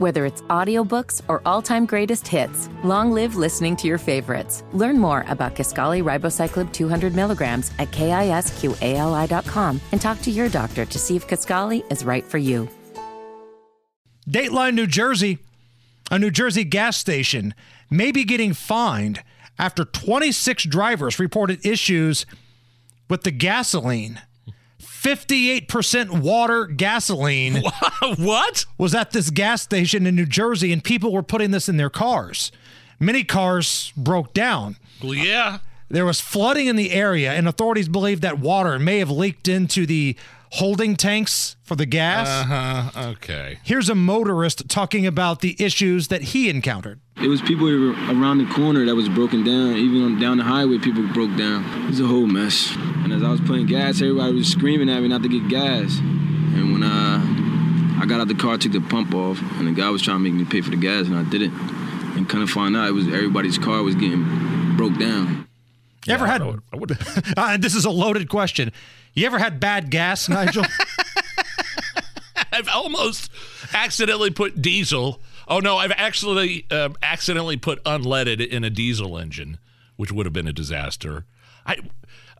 Whether it's audiobooks or all-time greatest hits, long live listening to your favorites. Learn more about Kisqali Ribociclib 200 milligrams at kisqali.com and talk to your doctor to see if Kisqali is right for you. Dateline, New Jersey, a New Jersey gas station may be getting fined after 26 drivers reported issues with the gasoline. 58% water gasoline. what? Was at this gas station in New Jersey, and people were putting this in their cars. Many cars broke down. Well, yeah. There was flooding in the area, and authorities believe that water may have leaked into the holding tanks for the gas. Uh huh. Okay. Here's a motorist talking about the issues that he encountered. It was people around the corner that was broken down. Even on, down the highway, people broke down. It was a whole mess. And as I was putting gas, everybody was screaming at me not to get gas. And when uh, I got out the car, took the pump off, and the guy was trying to make me pay for the gas, and I didn't. And kind of find out it was everybody's car was getting broke down. You ever had? I would, I would. uh, this is a loaded question. You ever had bad gas, Nigel? I've almost accidentally put diesel. Oh no, I've actually uh, accidentally put unleaded in a diesel engine, which would have been a disaster. I,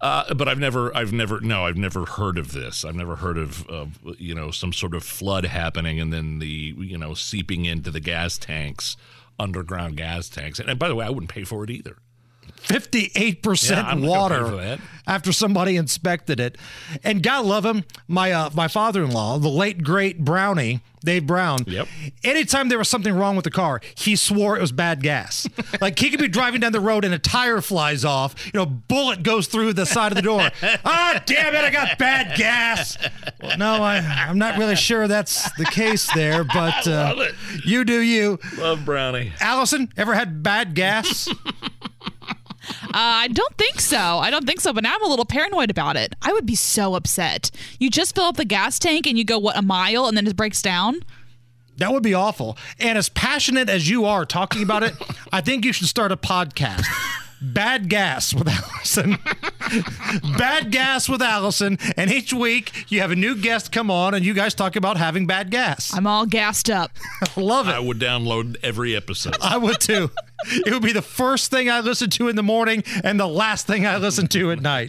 uh, but I've never, I've never, no, I've never heard of this. I've never heard of, of, you know, some sort of flood happening and then the, you know, seeping into the gas tanks, underground gas tanks. And, and by the way, I wouldn't pay for it either. 58% yeah, water after somebody inspected it. And God love him, my uh, my father-in-law, the late great Brownie, Dave Brown. Yep. Anytime there was something wrong with the car, he swore it was bad gas. like he could be driving down the road and a tire flies off, you know, bullet goes through the side of the door. Ah, oh, damn it, I got bad gas. Well, no, I, I'm not really sure that's the case there, but uh, you do you. Love Brownie. Allison, ever had bad gas? Uh, I don't think so. I don't think so. But now I'm a little paranoid about it. I would be so upset. You just fill up the gas tank and you go what a mile and then it breaks down. That would be awful. And as passionate as you are talking about it, I think you should start a podcast. Bad Gas with Allison. bad Gas with Allison. And each week you have a new guest come on and you guys talk about having bad gas. I'm all gassed up. Love it. I would download every episode. I would too. It would be the first thing I listen to in the morning and the last thing I listen to at night.